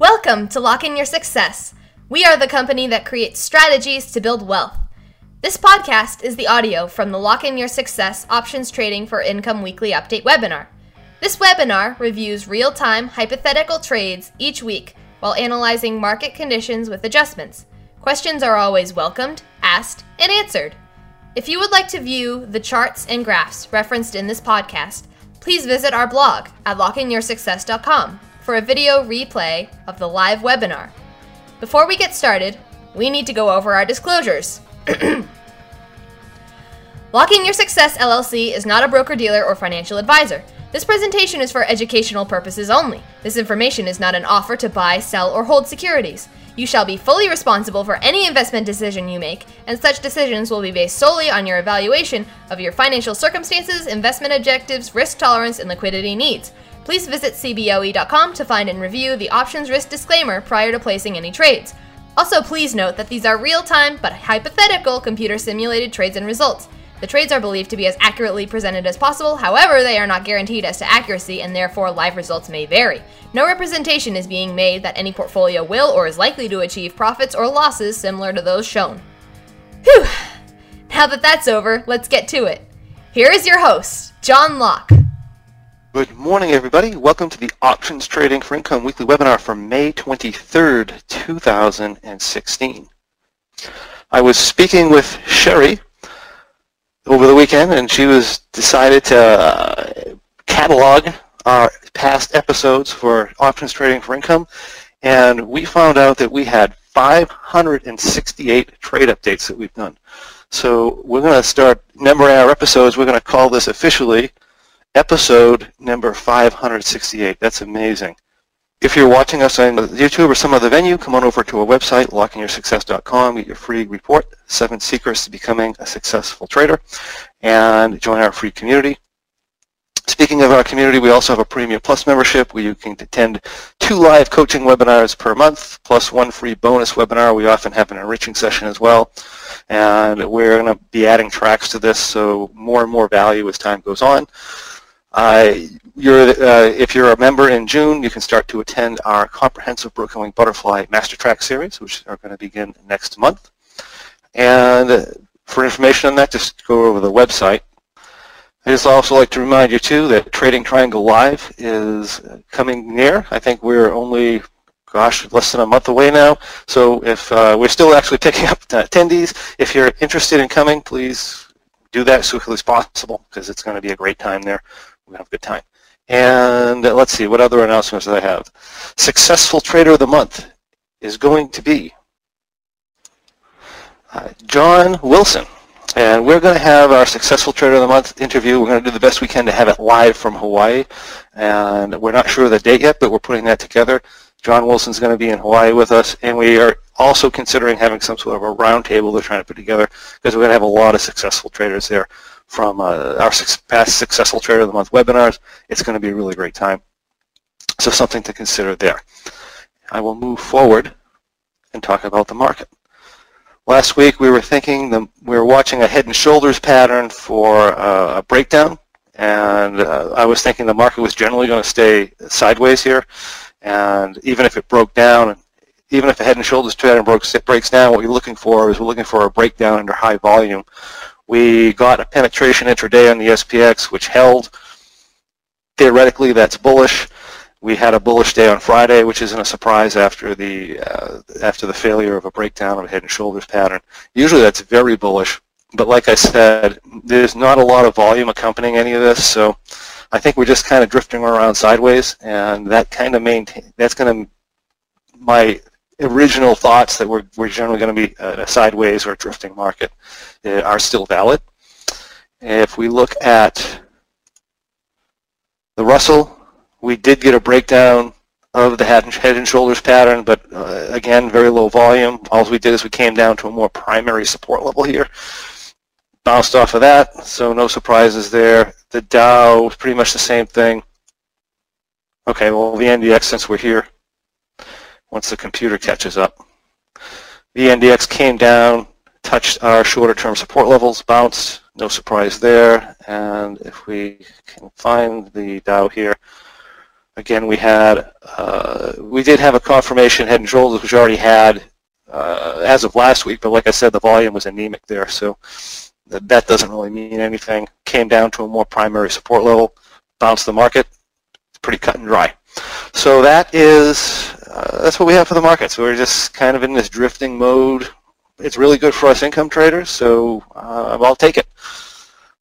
Welcome to Lock In Your Success. We are the company that creates strategies to build wealth. This podcast is the audio from the Lock In Your Success Options Trading for Income Weekly Update webinar. This webinar reviews real time hypothetical trades each week while analyzing market conditions with adjustments. Questions are always welcomed, asked, and answered. If you would like to view the charts and graphs referenced in this podcast, please visit our blog at lockinyoursuccess.com for a video replay of the live webinar. Before we get started, we need to go over our disclosures. Lock In Your Success LLC is not a broker dealer or financial advisor. This presentation is for educational purposes only. This information is not an offer to buy, sell, or hold securities. You shall be fully responsible for any investment decision you make, and such decisions will be based solely on your evaluation of your financial circumstances, investment objectives, risk tolerance, and liquidity needs. Please visit CBOE.com to find and review the options risk disclaimer prior to placing any trades. Also, please note that these are real time but hypothetical computer simulated trades and results. The trades are believed to be as accurately presented as possible, however, they are not guaranteed as to accuracy and therefore live results may vary. No representation is being made that any portfolio will or is likely to achieve profits or losses similar to those shown. Whew! Now that that's over, let's get to it. Here is your host, John Locke. Good morning, everybody. Welcome to the Options Trading for Income weekly webinar for May 23rd, 2016. I was speaking with Sherry over the weekend, and she was decided to uh, catalog our past episodes for Options Trading for Income, and we found out that we had 568 trade updates that we've done. So we're going to start numbering our episodes. We're going to call this officially episode number 568. That's amazing. If you're watching us on YouTube or some other venue, come on over to our website, lockinyoursuccess.com, get your free report, Seven Secrets to Becoming a Successful Trader, and join our free community. Speaking of our community, we also have a Premium Plus membership where you can attend two live coaching webinars per month, plus one free bonus webinar. We often have an enriching session as well. And we're going to be adding tracks to this, so more and more value as time goes on. Uh, you're, uh, if you're a member in June, you can start to attend our comprehensive Broken Wing Butterfly Master Track series, which are going to begin next month. And for information on that, just go over the website. I just also like to remind you too that Trading Triangle Live is coming near. I think we're only, gosh, less than a month away now. So if uh, we're still actually picking up attendees, if you're interested in coming, please do that as quickly as possible because it's going to be a great time there we have a good time. And let's see, what other announcements do I have? Successful Trader of the Month is going to be uh, John Wilson. And we're going to have our Successful Trader of the Month interview. We're going to do the best we can to have it live from Hawaii. And we're not sure of the date yet, but we're putting that together. John Wilson's going to be in Hawaii with us, and we are also considering having some sort of a roundtable they're trying to put together because we're going to have a lot of successful traders there from uh, our past Successful Trader of the Month webinars. It's going to be a really great time. So something to consider there. I will move forward and talk about the market. Last week we were thinking the, we were watching a head and shoulders pattern for uh, a breakdown, and uh, I was thinking the market was generally going to stay sideways here, and even if it broke down, even if a head and shoulders pattern broke, breaks down, what we're looking for is we're looking for a breakdown under high volume we got a penetration intraday on the SPX, which held. Theoretically, that's bullish. We had a bullish day on Friday, which isn't a surprise after the uh, after the failure of a breakdown of a head and shoulders pattern. Usually, that's very bullish. But like I said, there's not a lot of volume accompanying any of this, so I think we're just kind of drifting around sideways, and that kind of maintain that's going to my original thoughts that we're, we're generally going to be a sideways or a drifting market uh, are still valid. If we look at the Russell, we did get a breakdown of the head and shoulders pattern, but uh, again, very low volume. All we did is we came down to a more primary support level here. Bounced off of that, so no surprises there. The Dow pretty much the same thing. Okay, well, the NDX, since we're here, once the computer catches up. The NDX came down, touched our shorter term support levels, bounced, no surprise there. And if we can find the Dow here, Again, we had uh, we did have a confirmation head and shoulders, which we already had uh, as of last week, but like I said, the volume was anemic there, so that doesn't really mean anything. Came down to a more primary support level, bounced the market. Pretty cut and dry. So that is that's what we have for the market. So we're just kind of in this drifting mode. It's really good for us income traders, so uh, I'll take it.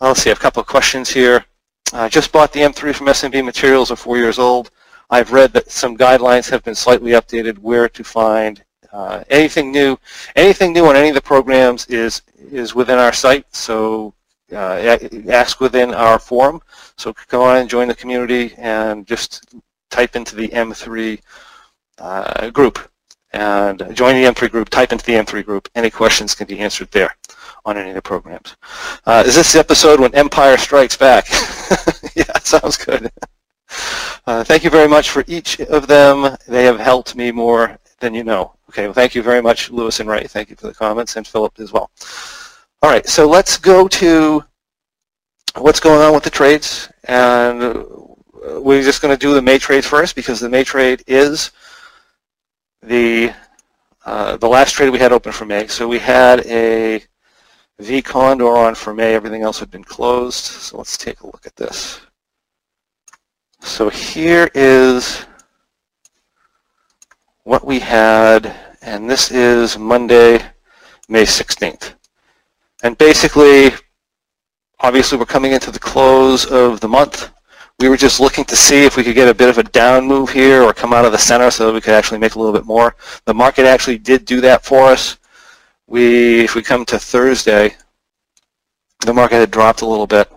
Let's see, I have a couple of questions here. I just bought the M3 from SMB Materials, of four years old. I've read that some guidelines have been slightly updated where to find uh, anything new. Anything new on any of the programs is is within our site, so uh, ask within our forum. So go on and join the community and just type into the M3 uh, group and join the M3 group, type into the M3 group. Any questions can be answered there on any of the programs. Uh, is this the episode when Empire Strikes Back? yeah, sounds good. Uh, thank you very much for each of them. They have helped me more than you know. Okay, well, thank you very much, Lewis and Ray. Thank you for the comments, and Philip as well. All right, so let's go to what's going on with the trades, and we're just going to do the May trade first because the May trade is the uh, the last trade we had open for May. So we had a V Condor on for May. Everything else had been closed. So let's take a look at this. So here is what we had, and this is Monday, May 16th. And basically, obviously we're coming into the close of the month. We were just looking to see if we could get a bit of a down move here or come out of the center so that we could actually make a little bit more. The market actually did do that for us. We, if we come to Thursday, the market had dropped a little bit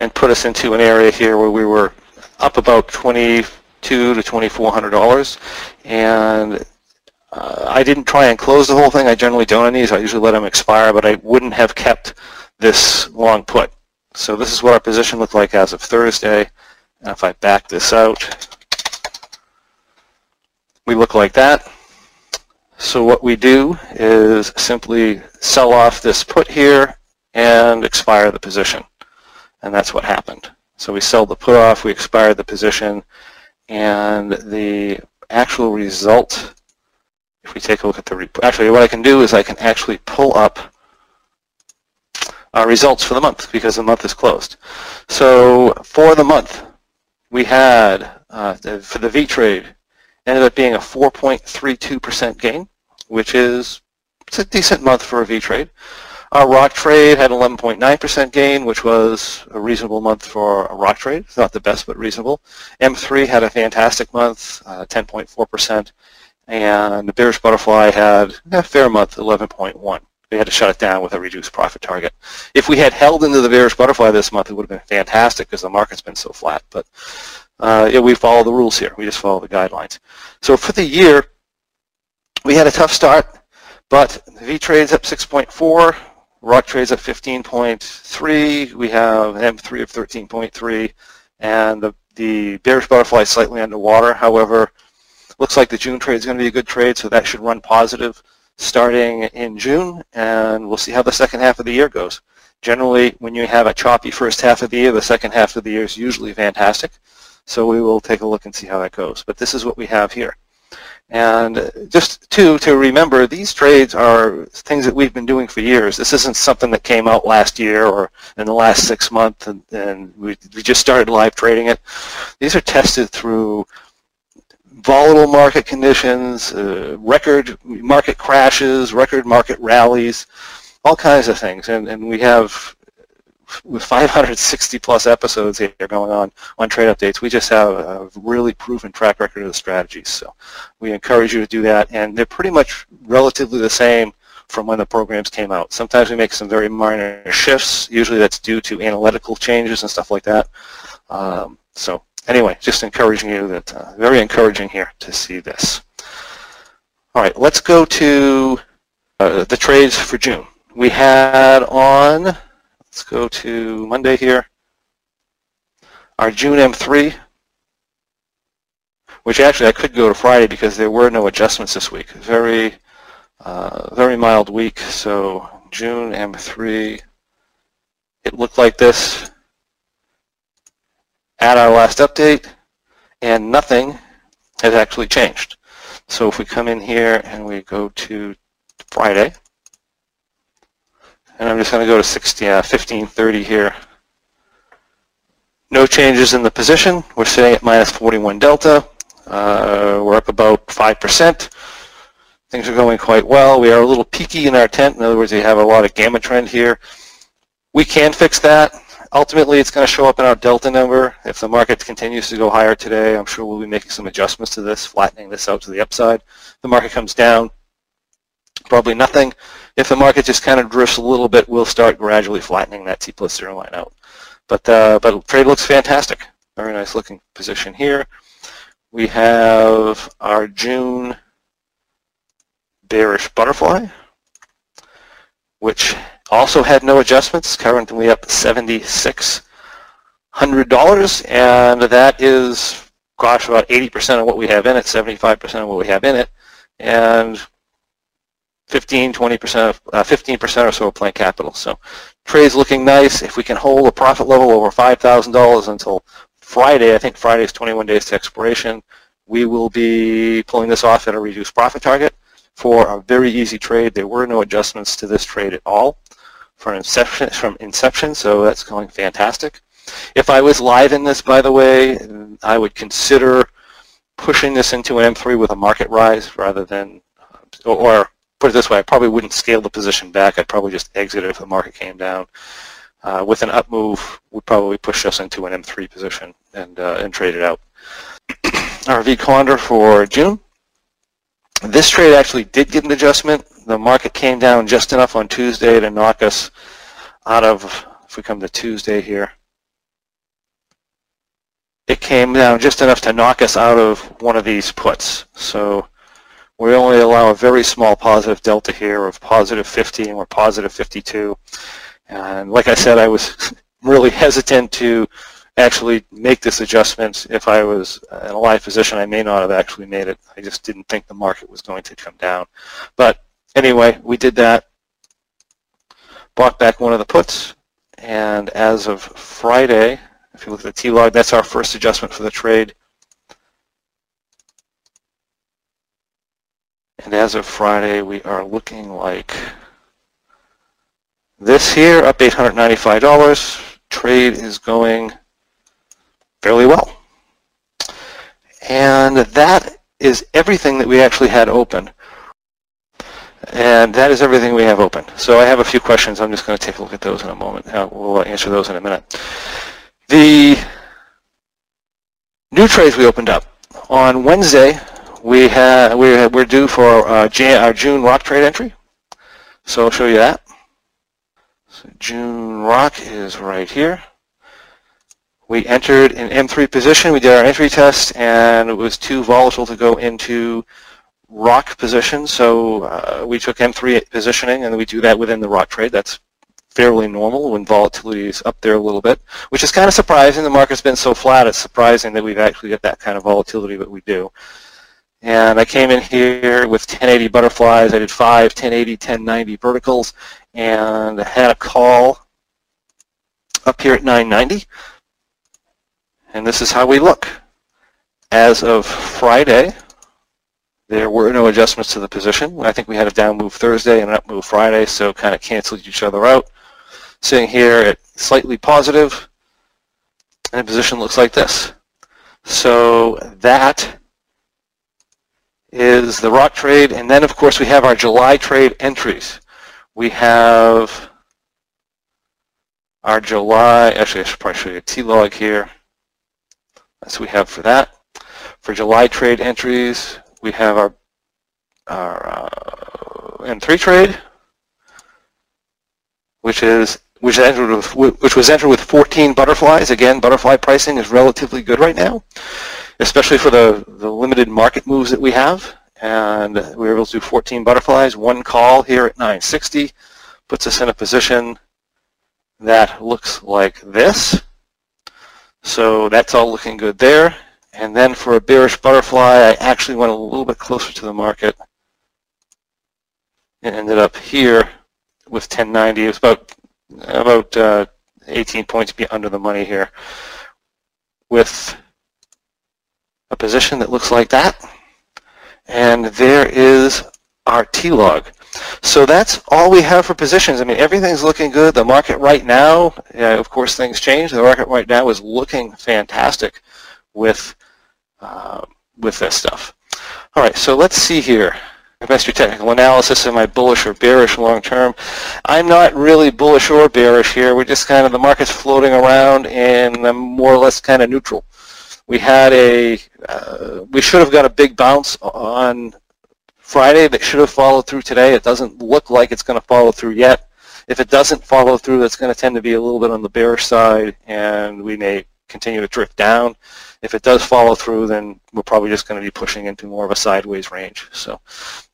and put us into an area here where we were up about 22 to 2400 dollars and uh, I didn't try and close the whole thing. I generally don't on these. I usually let them expire, but I wouldn't have kept this long put. So this is what our position looked like as of Thursday. And if I back this out, we look like that. So what we do is simply sell off this put here and expire the position. And that's what happened. So we sell the put off, we expire the position, and the actual result, if we take a look at the, actually what I can do is I can actually pull up uh, results for the month because the month is closed. So for the month, we had, uh, for the V-Trade, ended up being a 4.32% gain, which is it's a decent month for a V-Trade. Our rock trade had 11.9% gain, which was a reasonable month for a rock trade. It's not the best, but reasonable. M3 had a fantastic month, 10.4%, uh, and the bearish butterfly had a fair month, 11.1 we had to shut it down with a reduced profit target. If we had held into the bearish butterfly this month, it would have been fantastic because the market's been so flat. But uh, yeah, we follow the rules here. We just follow the guidelines. So for the year, we had a tough start, but V trades up 6.4, Rock trades up 15.3. We have M3 of 13.3, and the the bearish butterfly is slightly underwater. However, looks like the June trade is going to be a good trade, so that should run positive starting in June, and we'll see how the second half of the year goes. Generally, when you have a choppy first half of the year, the second half of the year is usually fantastic. So we will take a look and see how that goes. But this is what we have here. And just to, to remember, these trades are things that we've been doing for years. This isn't something that came out last year or in the last six months and, and we, we just started live trading it. These are tested through volatile market conditions, uh, record market crashes, record market rallies, all kinds of things. And, and we have, with 560 plus episodes here going on on trade updates, we just have a really proven track record of the strategies. So we encourage you to do that. And they're pretty much relatively the same from when the programs came out. Sometimes we make some very minor shifts. Usually that's due to analytical changes and stuff like that. Um, so anyway, just encouraging you that, uh, very encouraging here to see this. All right, let's go to uh, the trades for June. We had on, let's go to Monday here, our June M3, which actually I could go to Friday because there were no adjustments this week. Very, uh, very mild week. So June M3, it looked like this at our last update, and nothing has actually changed. So if we come in here and we go to Friday, and I'm just going to go to 60, uh, 1530 here. No changes in the position. We're sitting at minus 41 delta. Uh, we're up about 5%. Things are going quite well. We are a little peaky in our tent. In other words, we have a lot of gamma trend here. We can fix that. Ultimately, it's going to show up in our delta number. If the market continues to go higher today, I'm sure we'll be making some adjustments to this, flattening this out to the upside. the market comes down, probably nothing. If the market just kind of drifts a little bit, we'll start gradually flattening that T plus zero line out. But uh, but trade looks fantastic. Very nice looking position here. We have our June bearish butterfly, which also had no adjustments, currently up $7,600, and that is, gosh, about 80% of what we have in it, 75% of what we have in it, and 15, 20%, uh, 15% or so of plant capital. So trade's looking nice. If we can hold a profit level over $5,000 until Friday, I think Friday is 21 days to expiration, we will be pulling this off at a reduced profit target for a very easy trade. There were no adjustments to this trade at all from inception, from inception, so that's going fantastic. If I was live in this, by the way, I would consider pushing this into an M3 with a market rise rather than, or, or put it this way, I probably wouldn't scale the position back. I'd probably just exit it if the market came down. Uh, with an up move, would probably push us into an M3 position and, uh, and trade it out. Our V Condor for June. This trade actually did get an adjustment. The market came down just enough on Tuesday to knock us out of, if we come to Tuesday here, it came down just enough to knock us out of one of these puts. So we only allow a very small positive delta here of positive 50 and we're positive 52. And like I said, I was really hesitant to actually make this adjustment. If I was in a live position, I may not have actually made it. I just didn't think the market was going to come down. But anyway, we did that. Bought back one of the puts. And as of Friday, if you look at the T-log, that's our first adjustment for the trade. And as of Friday, we are looking like this here, up $895. Trade is going fairly well. And that is everything that we actually had open. And that is everything we have open. So I have a few questions. I'm just going to take a look at those in a moment. Uh, we'll answer those in a minute. The new trades we opened up. On Wednesday, we have, we we're due for uh, our June rock trade entry. So I'll show you that. So June rock is right here. We entered in M3 position. We did our entry test, and it was too volatile to go into rock position. So uh, we took M3 positioning, and we do that within the rock trade. That's fairly normal when volatility is up there a little bit, which is kind of surprising. The market's been so flat, it's surprising that we've actually got that kind of volatility, but we do. And I came in here with 1080 butterflies. I did five 1080, 1090 verticals, and I had a call up here at 990 and this is how we look. As of Friday, there were no adjustments to the position. I think we had a down move Thursday and an up move Friday, so kind of canceled each other out. Sitting here at slightly positive, and the position looks like this. So that is the rock trade, and then of course we have our July trade entries. We have our July, actually I should probably show you a T-log here. That's what we have for that. For July trade entries, we have our, our uh, M3 trade, which is which entered with, which was entered with 14 butterflies. Again, butterfly pricing is relatively good right now, especially for the, the limited market moves that we have. And we were able to do 14 butterflies. One call here at 960 puts us in a position that looks like this. So that's all looking good there. And then for a bearish butterfly, I actually went a little bit closer to the market and ended up here with 1090. It was about about uh, 18 points under the money here. with a position that looks like that. And there is our T-log. So that's all we have for positions. I mean, everything's looking good. The market right now, of course, things change. The market right now is looking fantastic with uh, with this stuff. All right, so let's see here. Investor technical analysis, am I bullish or bearish long term? I'm not really bullish or bearish here. We're just kind of, the market's floating around and I'm more or less kind of neutral. We had a, uh, we should have got a big bounce on Friday that should have followed through today. It doesn't look like it's going to follow through yet. If it doesn't follow through, that's going to tend to be a little bit on the bearish side and we may continue to drift down. If it does follow through, then we're probably just going to be pushing into more of a sideways range. So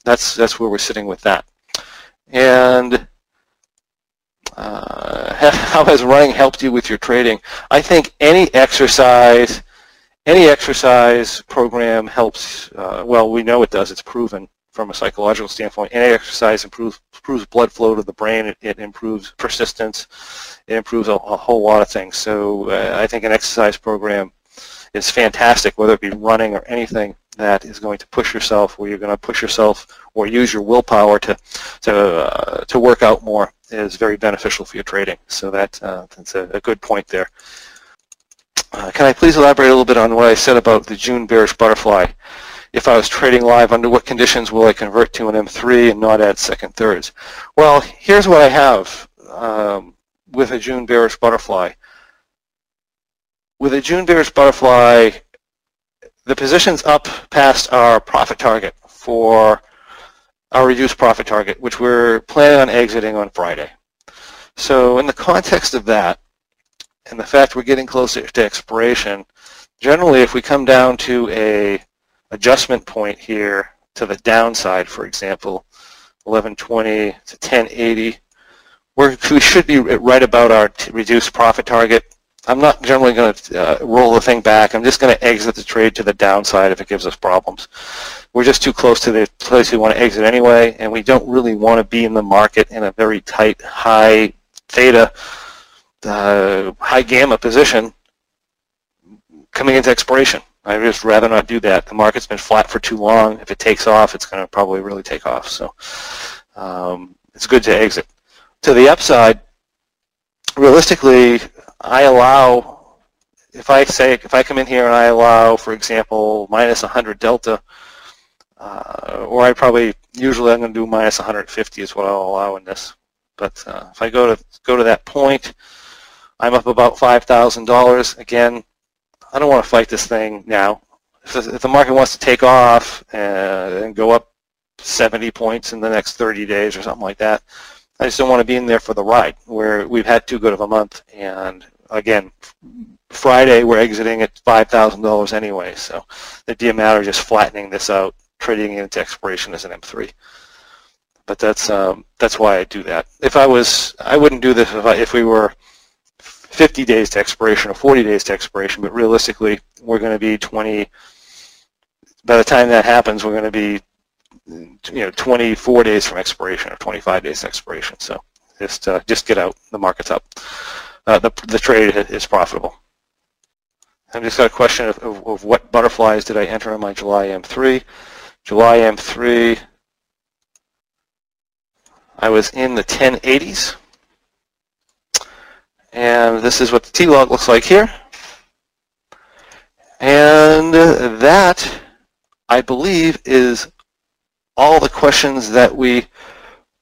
that's that's where we're sitting with that. And uh, how has running helped you with your trading? I think any exercise, any exercise program helps. Uh, well, we know it does. It's proven from a psychological standpoint. Any exercise improves, improves blood flow to the brain. It, it improves persistence. It improves a, a, whole lot of things. So uh, I think an exercise program is fantastic, whether it be running or anything that is going to push yourself, where you're going to push yourself or use your willpower to to uh, to work out more is very beneficial for your trading. So that uh, that's a, a, good point there. Uh, can I please elaborate a little bit on what I said about the June bearish butterfly? If I was trading live, under what conditions will I convert to an M3 and not add second thirds? Well, here's what I have um, with a June bearish butterfly. With a June bearish butterfly, the position's up past our profit target for our reduced profit target, which we're planning on exiting on Friday. So in the context of that, and the fact we're getting closer to expiration, generally if we come down to a adjustment point here to the downside, for example, 1120 to 1080, We're, we should be right about our reduced profit target I'm not generally going to uh, roll the thing back. I'm just going to exit the trade to the downside if it gives us problems. We're just too close to the place we want to exit anyway, and we don't really want to be in the market in a very tight, high theta, uh, high gamma position coming into expiration. I'd just rather not do that. The market's been flat for too long. If it takes off, it's going to probably really take off. So um, it's good to exit. To the upside, realistically, I allow, if I say, if I come in here and I allow, for example, minus 100 delta, uh, or I probably, usually I'm going to do minus 150 is what I'll allow in this. But uh, if I go to go to that point, I'm up about $5,000. Again, I don't want to fight this thing now. If, if the market wants to take off and, and go up 70 points in the next 30 days or something like that, I just don't want to be in there for the ride where we've had too good of a month. And again, Friday we're exiting at $5,000 anyway. So the would matter just flattening this out, trading it into expiration as an M3. But that's um, that's why I do that. If I was, I wouldn't do this if, I, if we were 50 days to expiration or 40 days to expiration. But realistically, we're going to be 20. By the time that happens, we're going to be you know 24 days from expiration or 25 days to expiration. So just uh, just get out. The market's up. Uh, the the trade is profitable. I've just got a question of, of, of, what butterflies did I enter in my July M3. July M3, I was in the 1080s. And this is what the T-log looks like here. And that, I believe, is all the questions that we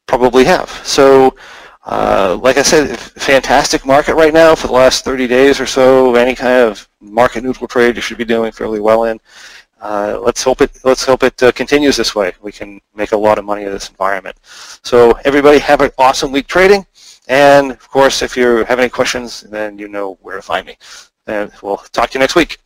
probably have. So, uh, like I said, fantastic market right now for the last 30 days or so. Any kind of market neutral trade you should be doing fairly well in. Uh, let's hope it let's hope it uh, continues this way. We can make a lot of money in this environment. So everybody have an awesome week trading. And of course, if you have any questions, then you know where to find me. And we'll talk to you next week.